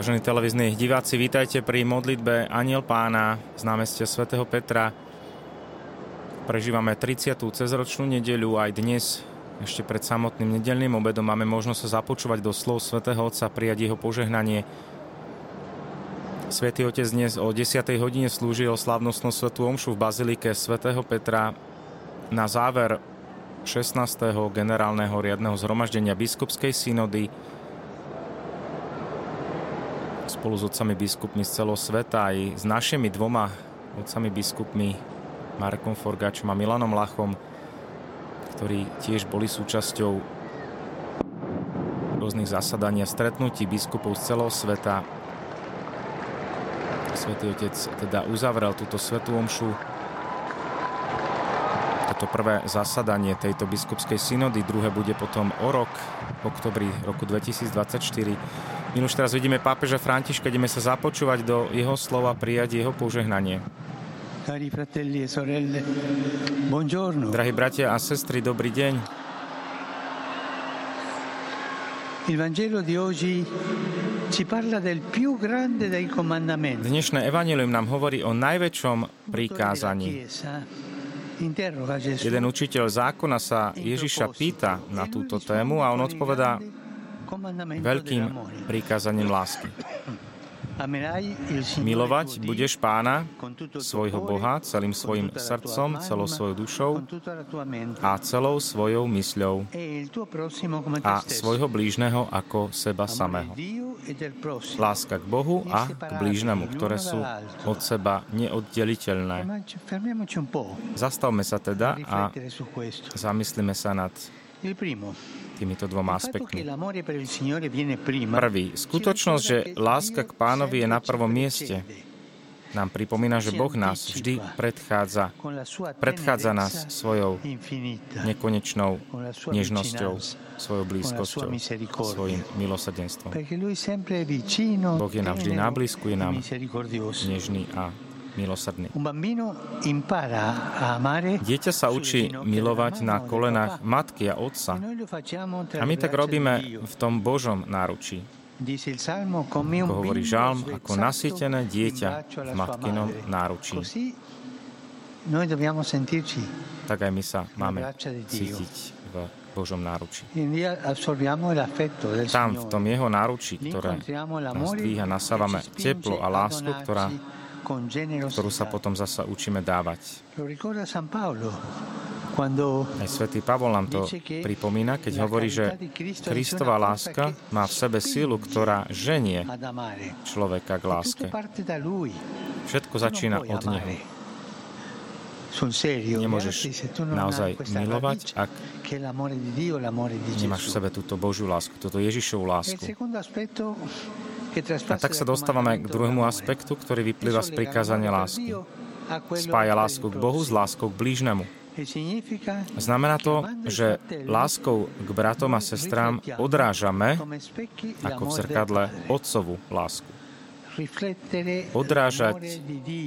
Vážení televízni diváci, vítajte pri modlitbe Aniel Pána z námestia svätého Petra. Prežívame 30. cezročnú nedeľu aj dnes, ešte pred samotným nedelným obedom, máme možnosť sa započúvať do slov svätého Otca, prijať jeho požehnanie. Svetý Otec dnes o 10. hodine slúžil slavnostnú svetú omšu v Bazilike svätého Petra na záver 16. generálneho riadneho zhromaždenia biskupskej synody spolu s otcami biskupmi z celého sveta aj s našimi dvoma otcami biskupmi Markom Forgačom a Milanom Lachom, ktorí tiež boli súčasťou rôznych zasadaní a stretnutí biskupov z celého sveta. Svetý Otec teda uzavrel túto svetú omšu toto prvé zasadanie tejto biskupskej synody, druhé bude potom o rok, v oktobri roku 2024. My už teraz vidíme pápeža Františka, ideme sa započúvať do jeho slova, prijať jeho požehnanie. E. Drahí bratia a sestry, dobrý deň. Dnešné evanelium nám hovorí o najväčšom prikázaní. Jeden učiteľ zákona sa Ježiša pýta na túto tému a on odpovedá, veľkým prikázaním lásky. Milovať budeš pána, svojho Boha, celým svojim srdcom, celou svojou dušou a celou svojou mysľou a svojho blížneho ako seba samého. Láska k Bohu a k blížnemu, ktoré sú od seba neoddeliteľné. Zastavme sa teda a zamyslíme sa nad týmito dvoma aspektmi. Prvý, skutočnosť, že láska k pánovi je na prvom mieste, nám pripomína, že Boh nás vždy predchádza. Predchádza nás svojou nekonečnou nežnosťou, svojou blízkosťou, svojim milosadenstvom. Boh je nám vždy na blízku, je nám nežný a milosrdný. Dieťa sa učí milovať na kolenách matky a otca. A my tak robíme v tom Božom náručí. Ako hovorí žalm, ako nasýtené dieťa v matkinom náručí. Tak aj my sa máme cítiť v Božom náručí. Tam, v tom jeho náručí, ktoré nás dvíha, nasávame teplo a lásku, ktorá ktorú sa potom zasa učíme dávať. Aj svätý Pavol nám to pripomína, keď hovorí, že Kristová láska má v sebe sílu, ktorá ženie človeka k láske. Všetko začína od Neho. Nemôžeš naozaj milovať, ak nemáš v sebe túto Božiu lásku, túto Ježišovú lásku. A tak sa dostávame k druhému aspektu, ktorý vyplýva z prikázania lásky. Spája lásku k Bohu s láskou k blížnemu. Znamená to, že láskou k bratom a sestrám odrážame ako v zrkadle otcovú lásku. Odrážať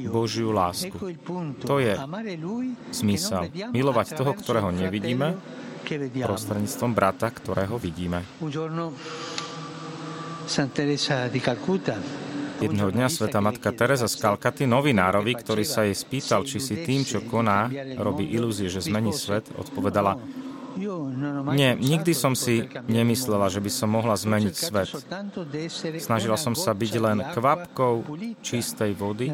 Božiu lásku. To je smysel. Milovať toho, ktorého nevidíme, prostredníctvom brata, ktorého vidíme. Jedného dňa sveta matka Teresa z Kalkaty novinárovi, ktorý sa jej spýtal, či si tým, čo koná, robí ilúzie, že zmení svet, odpovedala, nie, nikdy som si nemyslela, že by som mohla zmeniť svet. Snažila som sa byť len kvapkou čistej vody,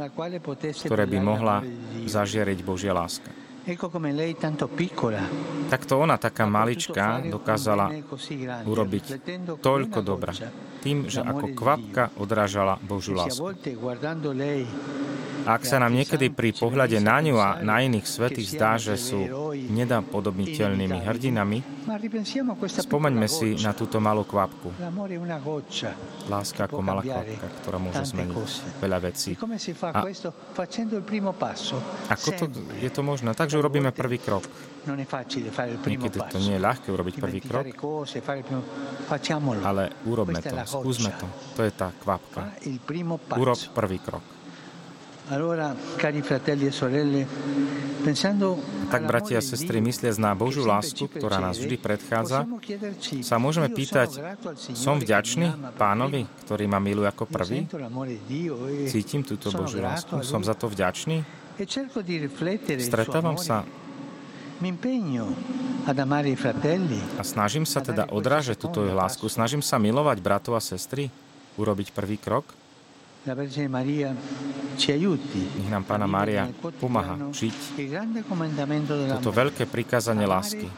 ktoré by mohla zažiariť Božia láska. Takto ona, taká malička, dokázala urobiť toľko dobra. Tým, že ako kvapka odrážala Božiu lásku. Ak sa nám niekedy pri pohľade na ňu a na iných svetých zdá, že sú nedapodobniteľnými hrdinami, spomeňme si na túto malú kvapku. Láska ako malá kvapka, ktorá môže zmeniť veľa vecí. A ako to, je to možné? Takže urobíme prvý krok. Niekedy to nie je ľahké urobiť prvý krok, ale urobme to, skúsme to. To je tá kvapka. Urob prvý krok. Tak, bratia a sestry, mysliac na Božú lásku, ktorá nás vždy predchádza, sa môžeme pýtať, som vďačný pánovi, ktorý ma miluje ako prvý? Cítim túto Božiu lásku? Som za to vďačný? Stretávam sa a snažím sa teda odrážať túto lásku, snažím sa milovať bratov a sestry, urobiť prvý krok. Nech nám Pána Mária pomáha žiť toto veľké prikázanie lásky.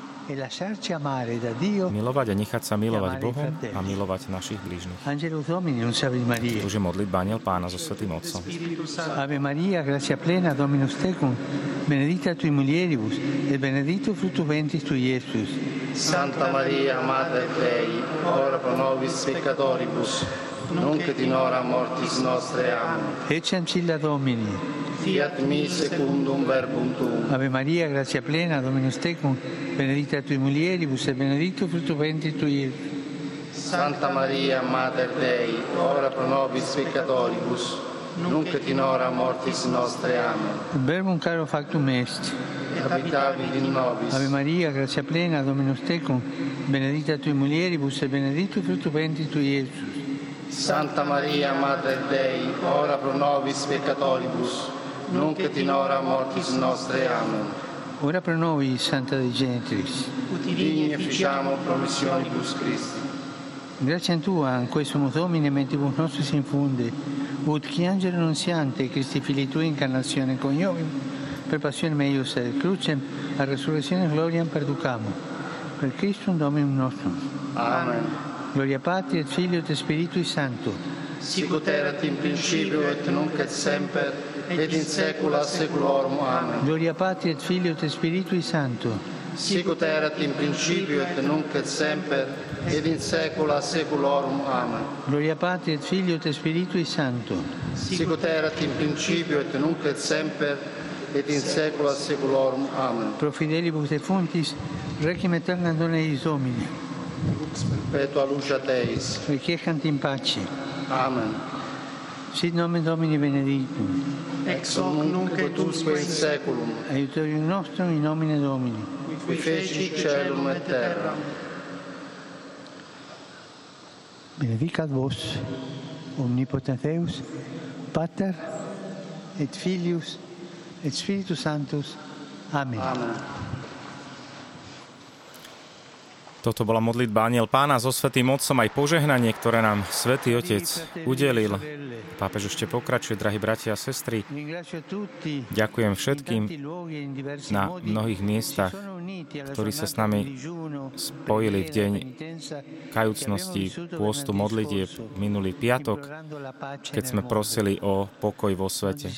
Milovať a nechať sa milovať Bohom a milovať našich blížnych. Bože modlitba Aniel Pána so Svetým Otcom. Ave Maria, gracia plena, Dominus tecum, benedicta tui mulieribus, et benedictus fructus ventris tui, Iesus. Santa Maria, Mater Dei, ora pro nobis peccatoribus, nunc et in hora mortis nostre. Amen. Ecce ancilla Domini. Fiat mi secundum verbum tuum. Ave Maria, grazia plena, Dominus tecum, benedicta tui mulieribus et benedictus fructus ventris tui. Santa Maria, Mater Dei, ora pro nobis peccatoribus, nunc et in hora mortis nostre. Amen. Verbum caro factum est. Et habitavit in nobis. Ave Maria, grazia plena, Dominus tecum, benedicta tui mulieribus et benedictus fructus ventris tui, Iesus. Santa Maria, Mater Dei, ora pro nobis peccatoribus, nunc et in hora mortis nostre. Amen. Ora pro noi, Santa Dei Gentris. Digni efficiamo promissionibus Christi. Grazie a Tua, in questo Domine, mentibus nostris infunde, ut qui angelo annunziante, Christi fili Tui, incarnazione coniovim, per passione meius et crucem, a resurrezione gloriam perducamo. Per Christum Dominum nostrum. Amen. Gloria Patri et Filio et Spiritui Sancto. Sicut erat in principio et nunc et semper et in saecula saeculorum. Amen. Gloria Patri et Filio et Spiritui Sancto. Sicut erat in principio et nunc et semper et in saecula saeculorum. Amen. Gloria Patri et Filio et Spiritui Sancto. Sicut erat in principio et nunc et semper et in saecula saeculorum. Amen. Pro fidelibus defuntis, requiem aeterna dona eis Domini. lux perpetua lucia Deis. Requiescant in pace. Amen. Sit nomen Domini benedictum. Ex hoc nunc et usque in saeculum. Aiutorium nostrum in nomine Domini. Qui feci celum et terram. Benedicat vos, omnipotens Deus, Pater et Filius et Spiritus Sanctus. Amen. Amen. Toto bola modlitba Aniel Pána so Svetým Otcom aj požehnanie, ktoré nám Svetý Otec udelil. Pápež ešte pokračuje, drahí bratia a sestry. Ďakujem všetkým na mnohých miestach, ktorí sa s nami spojili v deň kajúcnosti pôstu modlitieb minulý piatok, keď sme prosili o pokoj vo svete.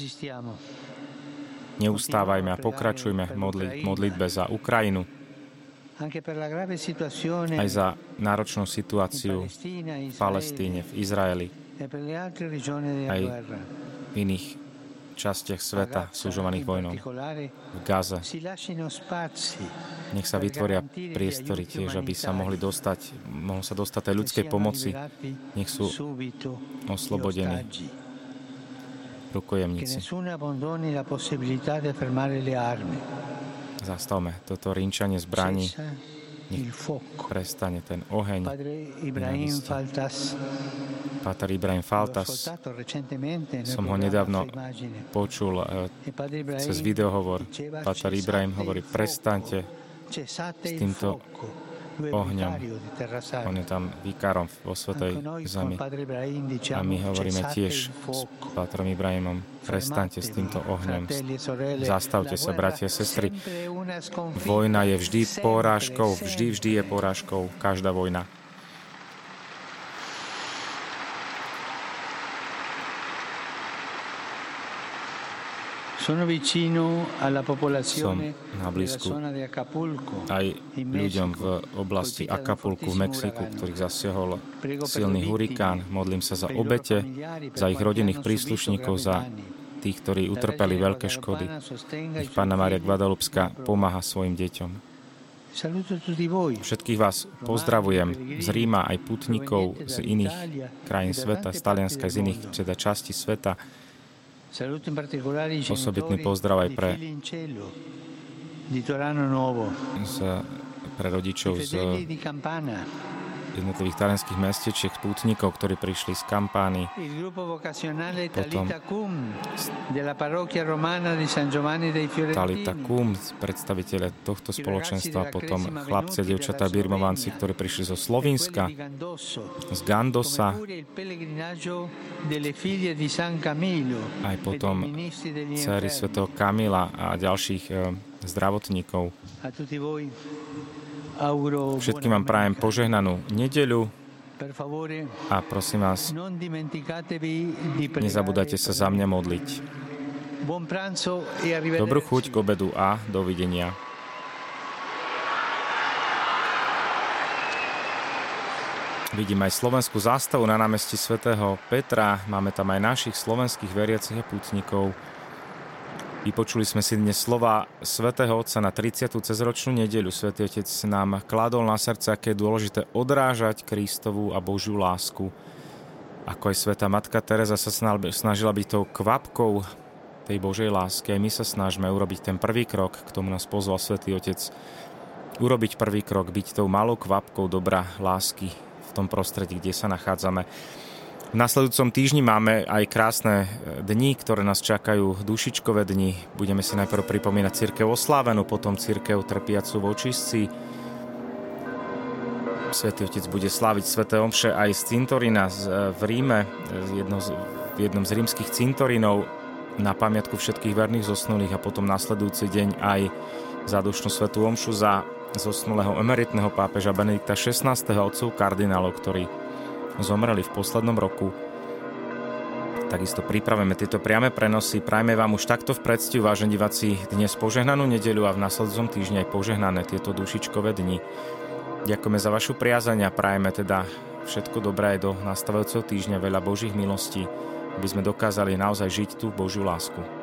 Neustávajme a pokračujme v modlitbe za Ukrajinu, aj za náročnú situáciu v Palestíne, v Izraeli, aj v iných častiach sveta súžovaných vojnou, v Gaze. Nech sa vytvoria priestory tiež, aby sa mohli dostať, mohlo sa dostať aj ľudskej pomoci. Nech sú oslobodení. rukojemníci. Zastavme toto rinčanie zbraní. Nech prestane ten oheň. Pater Ibrahim Faltas. Som ho nedávno počul cez videohovor. Pater Ibrahim hovorí, prestante s týmto ohňom. On je tam vikárom vo Svetej Zemi. A my hovoríme tiež s Pátrom Ibrahimom, prestaňte s týmto ohňom. Zastavte sa, bratia a sestry. Vojna je vždy porážkou, vždy, vždy je porážkou, každá vojna. Som na blízku aj ľuďom v oblasti Acapulku v Mexiku, ktorých zasiahol silný hurikán. Modlím sa za obete, za ich rodinných príslušníkov, za tých, ktorí utrpeli veľké škody. Nech Pána Mária Guadalupská pomáha svojim deťom. Všetkých vás pozdravujem z Ríma aj putníkov z iných krajín sveta, z Talianska, z iných teda častí sveta. Osobitný pozdrav aj pre pre rodičov z jednotlivých talianských mestečiek, pútnikov, ktorí prišli z kampány. Potom Talita Cum, predstaviteľe tohto spoločenstva, potom chlapci a devčatá birmovanci, ktorí prišli zo Slovenska, z Gandosa, aj potom céry svätého Kamila a ďalších eh, zdravotníkov. Všetkým vám prajem požehnanú nedeľu a prosím vás, nezabudajte sa za mňa modliť. Dobrú chuť k obedu a dovidenia. Vidím aj slovenskú zástavu na námestí svätého Petra. Máme tam aj našich slovenských veriacich a putníkov. Vypočuli sme si dnes slova svätého Otca na 30. cezročnú nedeľu. Svetý Otec nám kládol na srdce, aké je dôležité odrážať Kristovú a Božiu lásku. Ako aj Sveta Matka Teresa sa snažila byť tou kvapkou tej Božej lásky. Aj my sa snažíme urobiť ten prvý krok, k tomu nás pozval Svetý Otec. Urobiť prvý krok, byť tou malou kvapkou dobra lásky v tom prostredí, kde sa nachádzame. V nasledujúcom týždni máme aj krásne e, dni, ktoré nás čakajú, dušičkové dni. Budeme si najprv pripomínať církev oslávenú, potom církev trpiacu v očistci. Svetý Otec bude sláviť Sveté Omše aj z cintorina e, v Ríme, e, v jednom z rímskych cintorinov na pamiatku všetkých verných zosnulých a potom nasledujúci deň aj zádušnú Svetú Omšu za zosnulého emeritného pápeža Benedikta XVI. otcov kardinálov, ktorý zomreli v poslednom roku. Takisto pripravíme tieto priame prenosy. Prajme vám už takto v predstihu, vážení diváci, dnes požehnanú nedeľu a v nasledujúcom týždni aj požehnané tieto dušičkové dni. Ďakujeme za vašu priazaň a prajeme teda všetko dobré do nastavujúceho týždňa, veľa Božích milostí, aby sme dokázali naozaj žiť tú Božiu lásku.